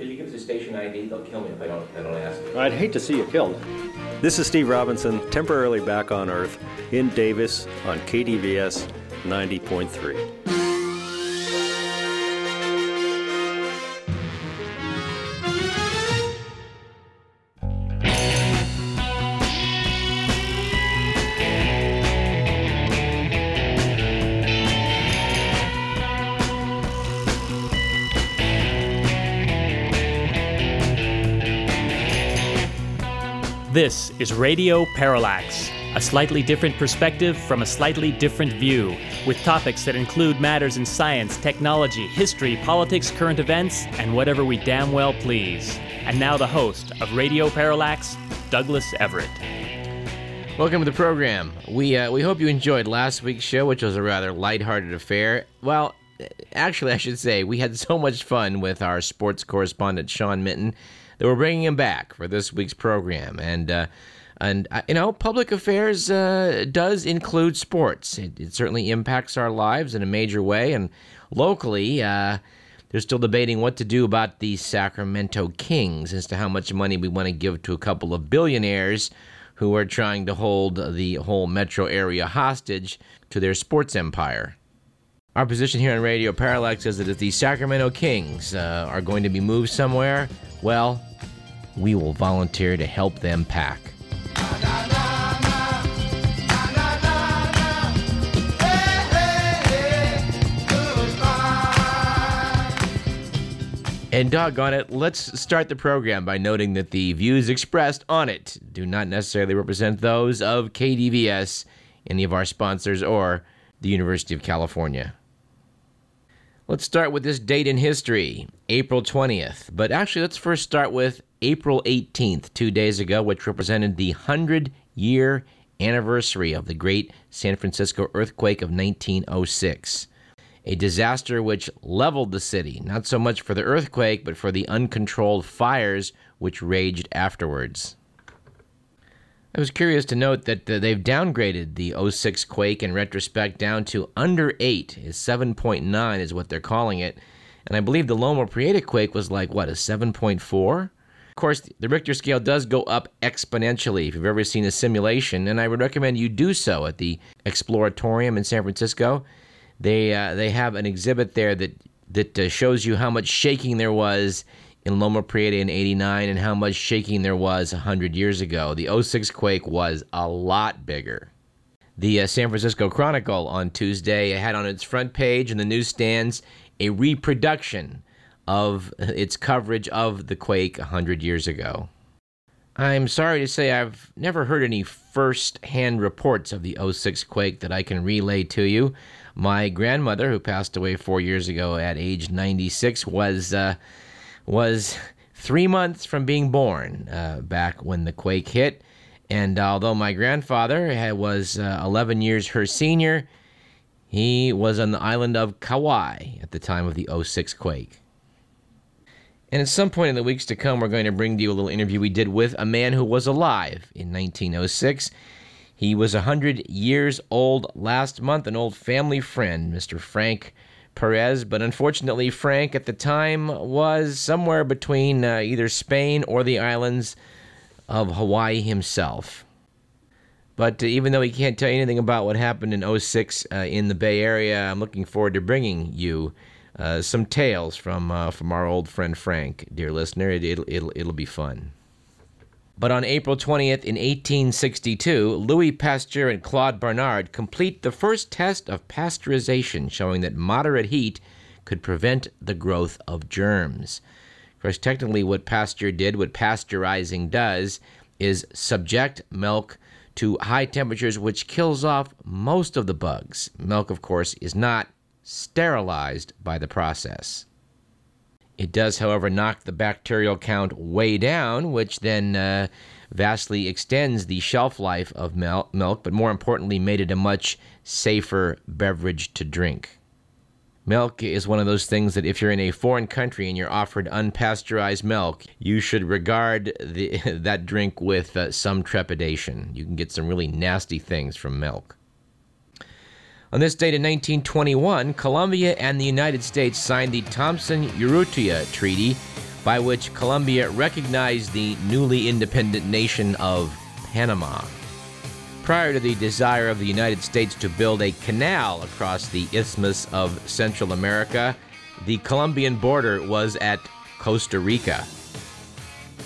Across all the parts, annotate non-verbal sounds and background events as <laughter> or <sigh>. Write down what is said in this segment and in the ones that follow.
Could you give us a station ID? They'll kill me if I don't, if I don't ask. I'd hate to see you killed. This is Steve Robinson, temporarily back on Earth in Davis on KDVS 90.3. is Radio Parallax, a slightly different perspective from a slightly different view, with topics that include matters in science, technology, history, politics, current events, and whatever we damn well please. And now the host of Radio Parallax, Douglas Everett. Welcome to the program. We uh, we hope you enjoyed last week's show, which was a rather lighthearted affair. Well, actually, I should say we had so much fun with our sports correspondent Sean Minton that we're bringing him back for this week's program. And uh, and uh, you know, public affairs uh, does include sports. It, it, certainly impacts our lives in a major way. And locally, uh, they're still debating what to do about the Sacramento Kings as to how much money we want to give to a couple of billionaires who are trying to hold the whole metro area hostage to their sports empire. Our position here on Radio Parallax is that if the Sacramento Kings uh, are going to be moved somewhere, well, we will volunteer to help them pack. And doggone it, let's start the program by noting that the views expressed on it do not necessarily represent those of KDVS, any of our sponsors, or the University of California. Let's start with this date in history, April 20th. But actually, let's first start with April 18th, two days ago, which represented the 100 year anniversary of the great San Francisco earthquake of 1906. A disaster which leveled the city, not so much for the earthquake, but for the uncontrolled fires which raged afterwards. I was curious to note that uh, they've downgraded the 06 quake in retrospect down to under 8, is 7.9 is what they're calling it. And I believe the Loma Prieta quake was like, what, a 7.4? Of course, the Richter scale does go up exponentially if you've ever seen a simulation, and I would recommend you do so at the Exploratorium in San Francisco. They uh, they have an exhibit there that that uh, shows you how much shaking there was in Loma Prieta in 89 and how much shaking there was 100 years ago. The 06 quake was a lot bigger. The uh, San Francisco Chronicle on Tuesday had on its front page in the newsstands a reproduction of its coverage of the quake 100 years ago. I'm sorry to say I've never heard any first hand reports of the 06 quake that I can relay to you. My grandmother, who passed away four years ago at age 96, was, uh, was three months from being born uh, back when the quake hit. And although my grandfather had, was uh, 11 years her senior, he was on the island of Kauai at the time of the 06 quake. And at some point in the weeks to come, we're going to bring to you a little interview we did with a man who was alive in 1906. He was 100 years old last month, an old family friend, Mr. Frank Perez. But unfortunately, Frank at the time was somewhere between uh, either Spain or the islands of Hawaii himself. But uh, even though he can't tell you anything about what happened in 06 uh, in the Bay Area, I'm looking forward to bringing you uh, some tales from uh, from our old friend Frank, dear listener. It, will it'll, it'll be fun. But on April 20th in 1862, Louis Pasteur and Claude Bernard complete the first test of pasteurization, showing that moderate heat could prevent the growth of germs. Of course, technically, what Pasteur did, what pasteurizing does, is subject milk to high temperatures, which kills off most of the bugs. Milk, of course, is not sterilized by the process. It does, however, knock the bacterial count way down, which then uh, vastly extends the shelf life of milk, but more importantly, made it a much safer beverage to drink. Milk is one of those things that if you're in a foreign country and you're offered unpasteurized milk, you should regard the, <laughs> that drink with uh, some trepidation. You can get some really nasty things from milk. On this date in 1921, Colombia and the United States signed the Thomson Urrutia Treaty, by which Colombia recognized the newly independent nation of Panama. Prior to the desire of the United States to build a canal across the Isthmus of Central America, the Colombian border was at Costa Rica.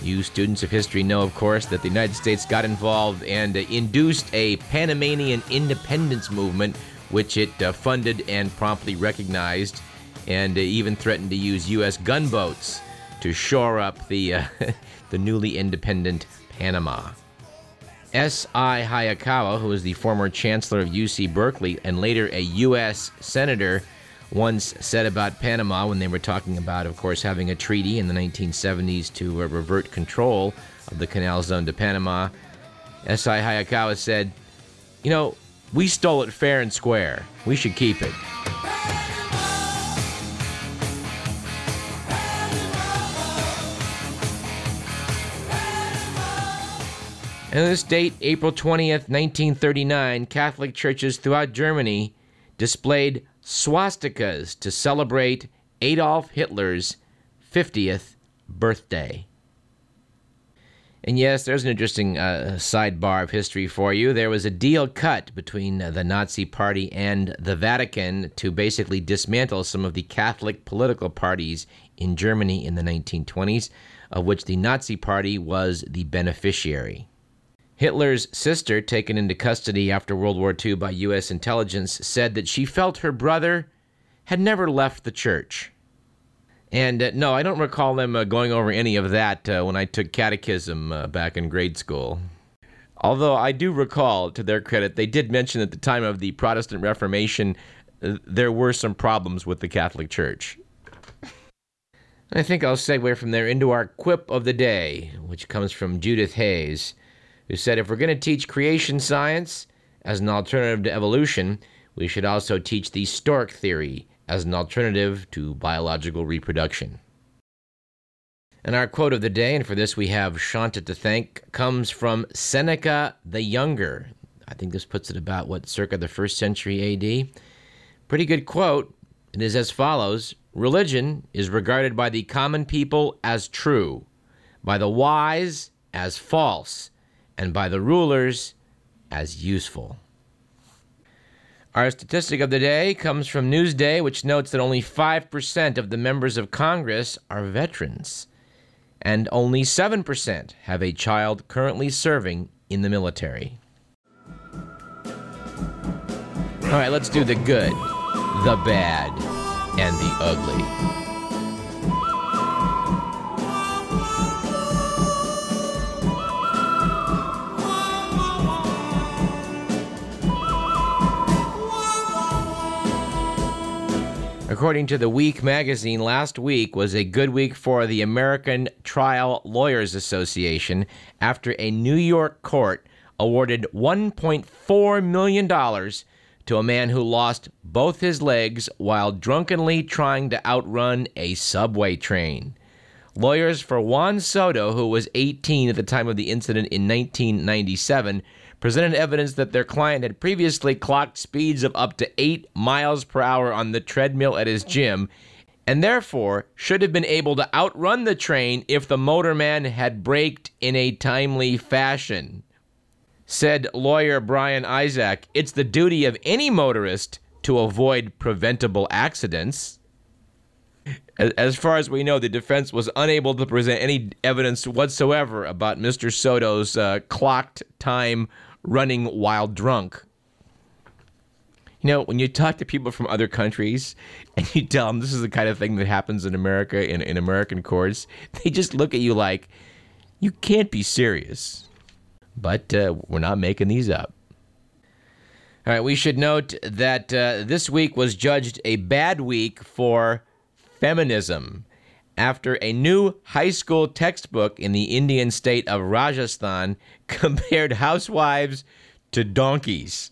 You students of history know, of course, that the United States got involved and induced a Panamanian independence movement, which it uh, funded and promptly recognized, and uh, even threatened to use U.S. gunboats to shore up the, uh, <laughs> the newly independent Panama. S.I. Hayakawa, who was the former chancellor of UC Berkeley and later a U.S. senator, once said about Panama when they were talking about, of course, having a treaty in the 1970s to uh, revert control of the canal zone to Panama. S.I. Hayakawa said, You know, we stole it fair and square. We should keep it. And this date, April 20th, 1939, Catholic churches throughout Germany displayed swastikas to celebrate Adolf Hitler's 50th birthday. And yes, there's an interesting uh, sidebar of history for you. There was a deal cut between the Nazi Party and the Vatican to basically dismantle some of the Catholic political parties in Germany in the 1920s, of which the Nazi Party was the beneficiary. Hitler's sister, taken into custody after World War II by U.S. intelligence, said that she felt her brother had never left the church. And uh, no, I don't recall them uh, going over any of that uh, when I took catechism uh, back in grade school. Although I do recall, to their credit, they did mention at the time of the Protestant Reformation uh, there were some problems with the Catholic Church. I think I'll segue from there into our quip of the day, which comes from Judith Hayes who said if we're going to teach creation science as an alternative to evolution, we should also teach the stork theory as an alternative to biological reproduction. And our quote of the day, and for this we have Shanta to thank, comes from Seneca the Younger. I think this puts it about, what, circa the first century AD? Pretty good quote. It is as follows Religion is regarded by the common people as true, by the wise as false, and by the rulers as useful. Our statistic of the day comes from Newsday, which notes that only 5% of the members of Congress are veterans, and only 7% have a child currently serving in the military. All right, let's do the good, the bad, and the ugly. According to the Week magazine, last week was a good week for the American Trial Lawyers Association after a New York court awarded $1.4 million to a man who lost both his legs while drunkenly trying to outrun a subway train. Lawyers for Juan Soto, who was 18 at the time of the incident in 1997, presented evidence that their client had previously clocked speeds of up to 8 miles per hour on the treadmill at his gym and therefore should have been able to outrun the train if the motorman had braked in a timely fashion. Said lawyer Brian Isaac, it's the duty of any motorist to avoid preventable accidents. As far as we know, the defense was unable to present any evidence whatsoever about Mr. Soto's uh, clocked time running while drunk. You know, when you talk to people from other countries <laughs> and you tell them this is the kind of thing that happens in America in, in American courts, <laughs> they just look at you like, you can't be serious. But uh, we're not making these up. All right, we should note that uh, this week was judged a bad week for feminism after a new high school textbook in the Indian state of Rajasthan <laughs> compared housewives to donkeys.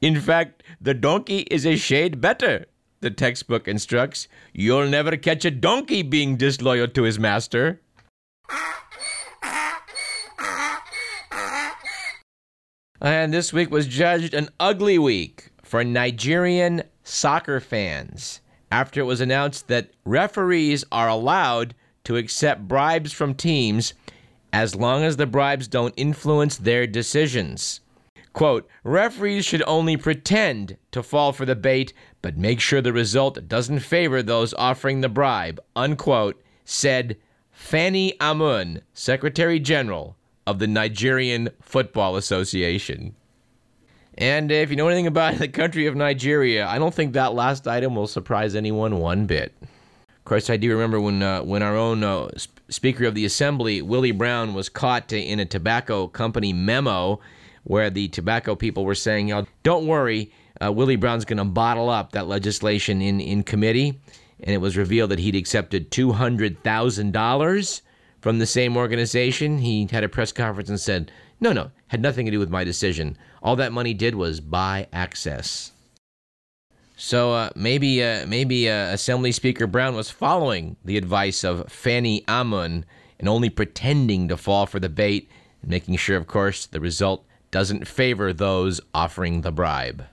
In fact, the donkey is a shade better, the textbook instructs. You'll never catch a donkey being disloyal to his master. And this week was judged an ugly week for Nigerian soccer fans after it was announced that referees are allowed to accept bribes from teams as long as the bribes don't influence their decisions. Quote, referees should only pretend to fall for the bait, but make sure the result doesn't favor those offering the bribe, unquote, said Fani Amun, Secretary General of the Nigerian Football Association. And if you know anything about the country of Nigeria, I don't think that last item will surprise anyone one bit. Of course, I do remember when uh, when our own uh, Speaker of the Assembly, Willie Brown, was caught in a tobacco company memo where the tobacco people were saying, oh, "Don't worry, uh, Willie Brown's going to bottle up that legislation in in committee," and it was revealed that he'd accepted two hundred thousand dollars from the same organization. He had a press conference and said, "No, no, had nothing to do with my decision. All that money did was buy access." So uh, maybe uh, maybe uh, Assembly Speaker Brown was following the advice of Fani Amun and only pretending to fall for the bait, making sure, of course, the result doesn't favor those offering the bribe.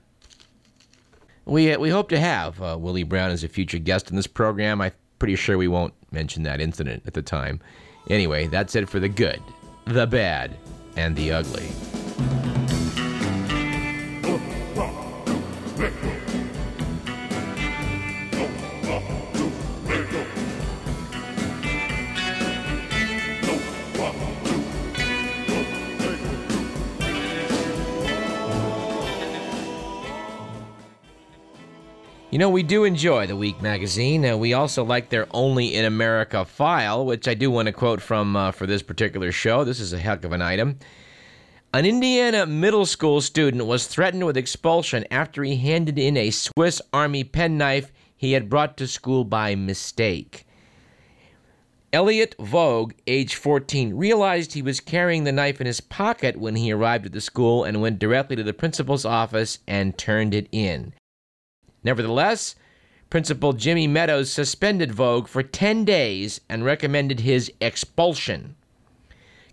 We uh, we hope to have uh, Willie Brown as a future guest in this program. I'm pretty sure we won't mention that incident at the time. Anyway, that's it for the good, the bad, and the ugly. You know, we do enjoy the Week magazine. Uh, we also like their Only in America file, which I do want to quote from uh, for this particular show. This is a heck of an item. An Indiana middle school student was threatened with expulsion after he handed in a Swiss Army penknife he had brought to school by mistake. Elliot Vogue, age 14, realized he was carrying the knife in his pocket when he arrived at the school and went directly to the principal's office and turned it in. Nevertheless, Principal Jimmy Meadows suspended Vogue for 10 days and recommended his expulsion.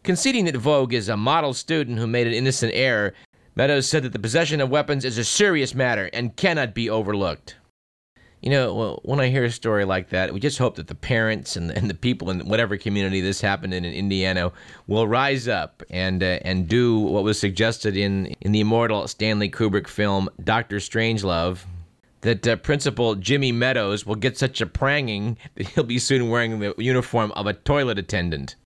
Conceding that Vogue is a model student who made an innocent error, Meadows said that the possession of weapons is a serious matter and cannot be overlooked. You know, when I hear a story like that, we just hope that the parents and, and the people in whatever community this happened in in Indiana will rise up and uh, and do what was suggested in in the immortal Stanley Kubrick film Doctor Strangelove, that uh, Principal Jimmy Meadows will get such a pranging that he'll be soon wearing the uniform of a toilet attendant.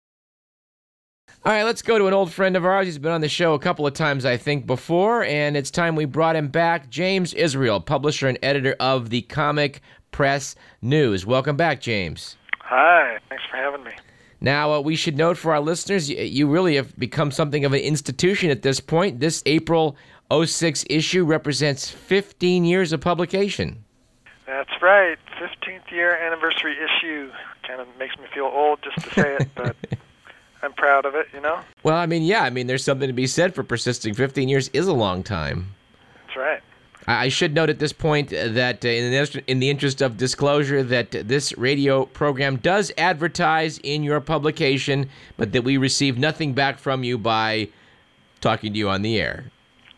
All right, let's go to an old friend of ours. He's been on the show a couple of times, I think, before, and it's time we brought him back. James Israel, publisher and editor of the Comic Press News. Welcome back, James. Hi, thanks for having me. Now, uh, we should note for our listeners, you, you really have become something of an institution at this point. This April 06 issue represents 15 years of publication. That's right. 15th year anniversary issue. Kind of makes me feel old just to say it, <laughs> but I'm proud of it, you know? Well, I mean, yeah, I mean, there's something to be said for persisting. 15 years is a long time. That's right. I should note at this point that, uh, in, the, in the interest of disclosure, that this radio program does advertise in your publication, but that we receive nothing back from you by talking to you on the air.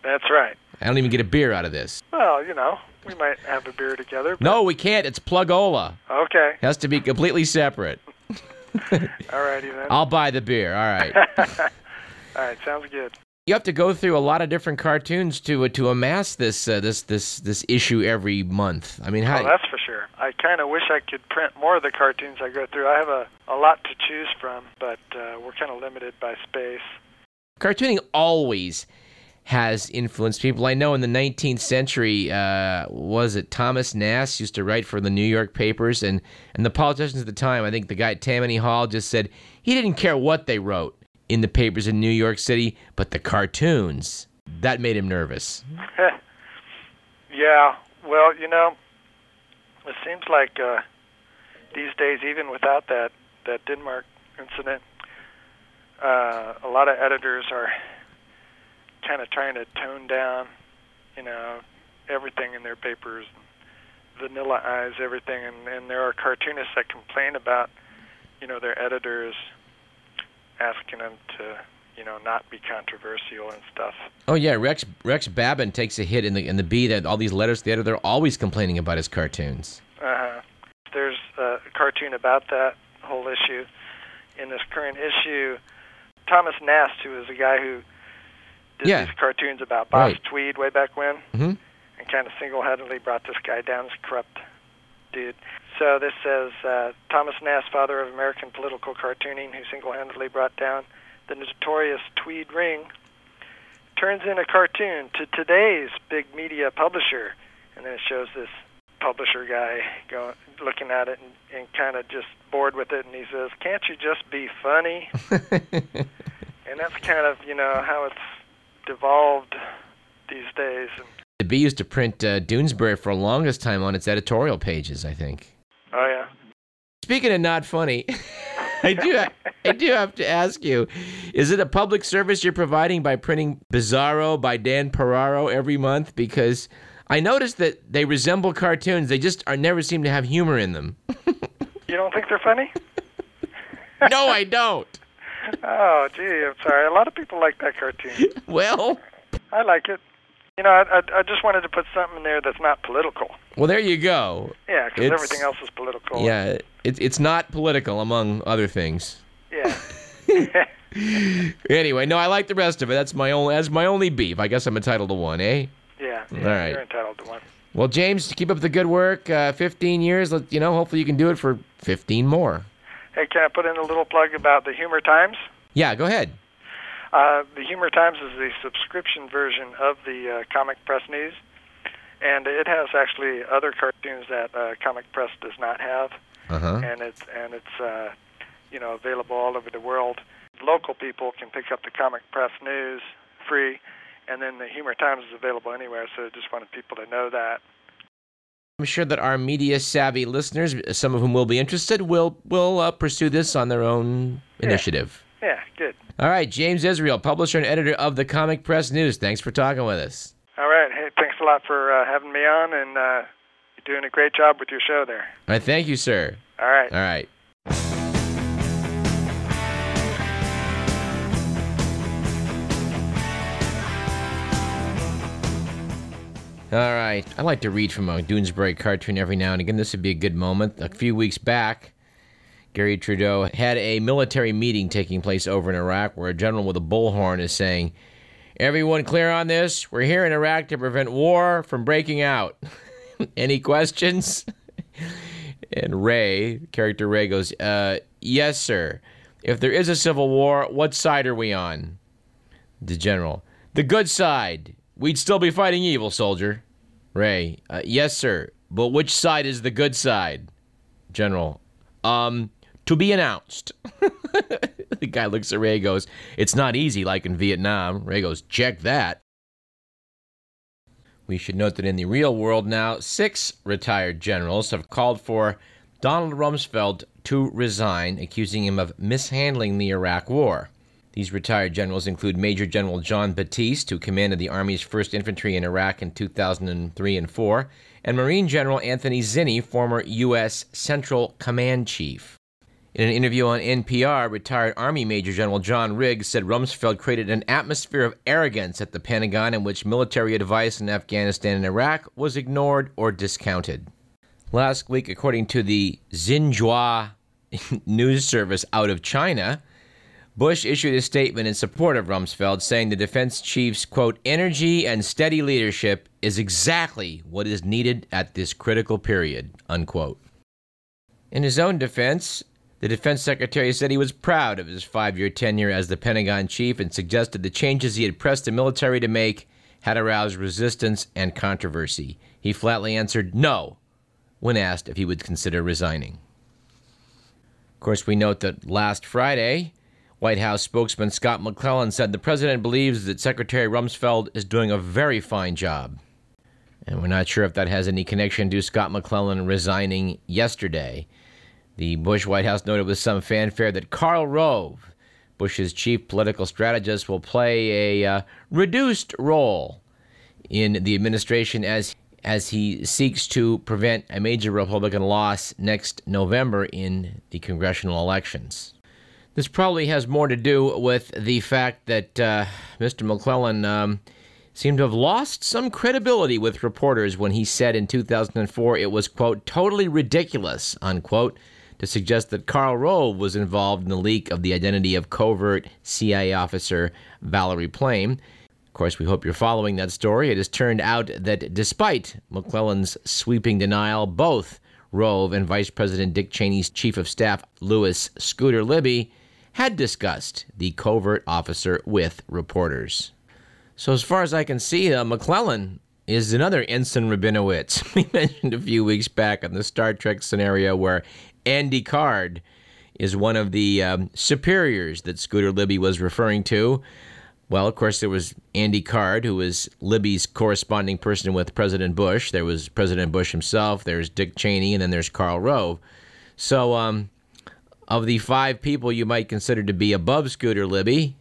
That's right. I don't even get a beer out of this. Well, you know, we might have a beer together. But... No, we can't. It's Plugola. Okay. It has to be completely separate. <laughs> All righty then. I'll buy the beer. All right. <laughs> All right, sounds good. You have to go through a lot of different cartoons to uh, to amass this uh, this this this issue every month. I mean, how? Oh, that's for sure. I kind of wish I could print more of the cartoons I go through. I have a a lot to choose from, but uh, we're kind of limited by space. Cartooning always has influenced people. I know in the 19th century, uh, was it Thomas Nast used to write for the New York papers, and, and the politicians at the time, I think the guy at Tammany Hall just said he didn't care what they wrote in the papers in New York City, but the cartoons. That made him nervous. <laughs> yeah, well, you know, it seems like uh, these days, even without that, that Denmark incident, uh, a lot of editors are kind of trying to tone down, you know, everything in their papers, vanilla-ize everything, and, and there are cartoonists that complain about, you know, their editors asking them to, you know, not be controversial and stuff. Oh yeah, Rex Rex Babin takes a hit in the in the Bee that all these letters to the editor, they're always complaining about his cartoons. Uh-huh. There's a cartoon about that whole issue. In this current issue, Thomas Nast, who was a guy who did Yeah. these cartoons about Boss Right. Tweed way back when, hmm and kind of single-handedly brought this guy down, this corrupt dude. So this says uh, Thomas Nast, father of American political cartooning, who single-handedly brought down the notorious Tweed Ring, turns in a cartoon to today's big media publisher, and then it shows this publisher guy going looking at it and, and kind of just bored with it, and he says, "Can't you just be funny?" <laughs> and that's kind of you know how it's devolved these days. The Bee used to print uh, Doonesbury for the longest time on its editorial pages, I think. oh yeah. Speaking of not funny, <laughs> I do I do have to ask you: Is it a public service you're providing by printing Bizarro by Dan Piraro every month? Because I noticed that they resemble cartoons; they just are never seem to have humor in them. You don't think they're funny? <laughs> no, I don't. Oh, gee, I'm sorry. A lot of people like that cartoon. <laughs> Well, I like it. You know, I, I, I just wanted to put something in there that's not political. well, there you go. Yeah, because everything else is political. Yeah, it's it's not political, among other things. Yeah. <laughs> <laughs> Anyway, no, I like the rest of it. That's my only that's my only beef. I guess I'm entitled to one, eh? yeah. All right. You're entitled to one. Well, James, keep up the good work. Uh, 15 years, let, you know, hopefully you can do it for 15 more. Hey, can I put in a little plug about the Humor Times? Yeah, go ahead. Uh, the Humor Times is the subscription version of the uh, Comic Press News, and it has actually other cartoons that uh, Comic Press does not have, Uh huh. and it's and it's uh, you know available all over the world. Local people can pick up the Comic Press News free, and then the Humor Times is available anywhere. So I just wanted people to know that. I'm sure that our media savvy listeners, some of whom will be interested, will will uh, pursue this on their own initiative. Yeah, good. All right, James Israel, publisher and editor of the Comic Press News. Thanks for talking with us. All right. Hey, thanks a lot for uh, having me on, and uh, you're doing a great job with your show there. All right, thank you, sir. All right. All right. All right. I like to read from a Doonesbury cartoon every now and again. This would be a good moment. A few weeks back, Garry Trudeau had a military meeting taking place over in Iraq where a general with a bullhorn is saying, Everyone clear on this? We're here in Iraq to prevent war from breaking out. <laughs> Any questions? <laughs> And Ray, character Ray, goes, uh, Yes, sir. If there is a civil war, what side are we on? The general, The good side. We'd still be fighting evil, soldier. Ray, uh, Yes, sir. But which side is the good side? General, Um, to be announced. <laughs> the guy looks at Ray goes, It's not easy like in Vietnam. Ray goes, Check that. We should note that in the real world now, six retired generals have called for Donald Rumsfeld to resign, accusing him of mishandling the Iraq War. These retired generals include Major General John Batiste, who commanded the Army's 1st Infantry in Iraq in 2003 and 4, and Marine General Anthony Zinni, former U.S. Central Command Chief. In an interview on NPR, retired Army Major General John Riggs said Rumsfeld created an atmosphere of arrogance at the Pentagon in which military advice in Afghanistan and Iraq was ignored or discounted. Last week, according to the Xinhua <laughs> news service out of China, Bush issued a statement in support of Rumsfeld, saying the defense chief's, quote, energy and steady leadership is exactly what is needed at this critical period, unquote. In his own defense, the defense secretary said he was proud of his five year tenure as the Pentagon chief and suggested the changes he had pressed the military to make had aroused resistance and controversy. He flatly answered no when asked if he would consider resigning. Of course, we note that last Friday, White House spokesman Scott McClellan said the president believes that Secretary Rumsfeld is doing a very fine job. And we're not sure if that has any connection to Scott McClellan resigning yesterday. The Bush White House noted with some fanfare that Karl Rove, Bush's chief political strategist, will play a uh, reduced role in the administration as as he seeks to prevent a major Republican loss next November in the congressional elections. This probably has more to do with the fact that uh, Mr. McClellan um, seemed to have lost some credibility with reporters when he said in 2004 it was, quote, totally ridiculous, unquote, to suggest that Karl Rove was involved in the leak of the identity of covert CIA officer Valerie Plame. Of course, we hope you're following that story. It has turned out that despite McClellan's sweeping denial, both Rove and Vice President Dick Cheney's chief of staff, Lewis Scooter Libby, had discussed the covert officer with reporters. So, as far as I can see, uh, McClellan is another Ensign Rabinowitz. <laughs> We mentioned a few weeks back on the Star Trek scenario where Andy Card is one of the um, superiors that Scooter Libby was referring to. Well, of course, there was Andy Card, who was Libby's corresponding person with President Bush. There was President Bush himself. There's Dick Cheney, and then there's Karl Rove. So, um, of the five people you might consider to be above Scooter Libby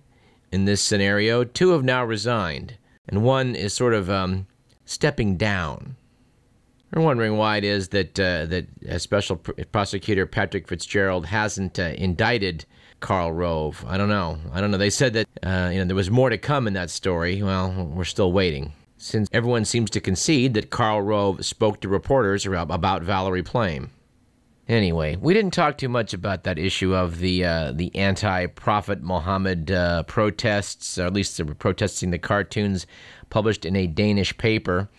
in this scenario, two have now resigned, and one is sort of um, stepping down. We're wondering why it is that uh, that uh, Special Pr- Prosecutor Patrick Fitzgerald hasn't uh, indicted Karl Rove. I don't know. I don't know. They said that uh, you know there was more to come in that story. Well, we're still waiting. Since everyone seems to concede that Karl Rove spoke to reporters about Valerie Plame. Anyway, we didn't talk too much about that issue of the uh, the anti-Prophet Muhammad uh, protests, or at least they were protesting the cartoons published in a Danish paper.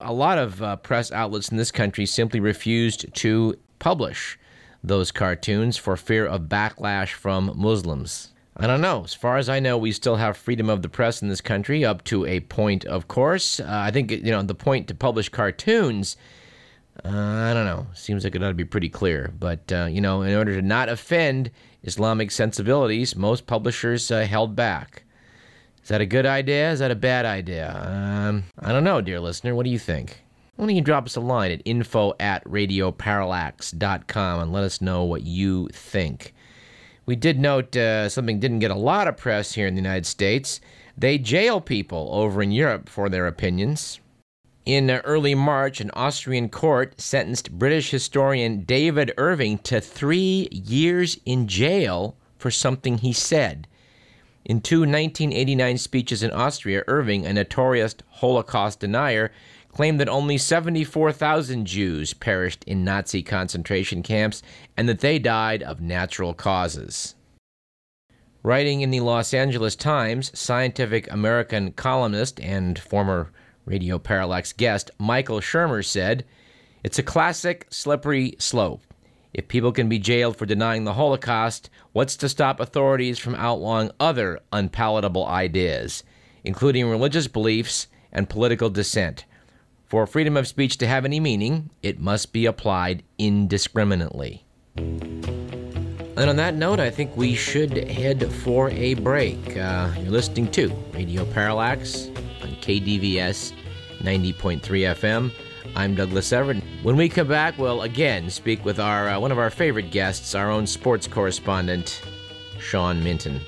A lot of uh, press outlets in this country simply refused to publish those cartoons for fear of backlash from Muslims. I don't know. As far as I know, we still have freedom of the press in this country up to a point, of course. Uh, I think you know the point to publish cartoons uh, I don't know. Seems like it ought to be pretty clear. But, uh, you know, in order to not offend Islamic sensibilities, most publishers uh, held back. Is that a good idea? Is that a bad idea? Um, I don't know, dear listener. What do you think? Why don't you drop us a line at info at radioparallax.com and let us know what you think. We did note uh, something didn't get a lot of press here in the United States. They jail people over in Europe for their opinions. In early March, an Austrian court sentenced British historian David Irving to three years in jail for something he said. In two 1989 speeches in Austria, Irving, a notorious Holocaust denier, claimed that only 74,000 Jews perished in Nazi concentration camps and that they died of natural causes. Writing in the Los Angeles Times, Scientific American columnist and former Radio Parallax guest Michael Shermer said, It's a classic slippery slope. If people can be jailed for denying the Holocaust, what's to stop authorities from outlawing other unpalatable ideas, including religious beliefs and political dissent? For freedom of speech to have any meaning, it must be applied indiscriminately. And on that note, I think we should head for a break. Uh, you're listening to Radio Parallax KDVS 90.3 FM. I'm Douglas Everett. When we come back, we'll again speak with our uh, one of our favorite guests, our own sports correspondent, Sean Minton.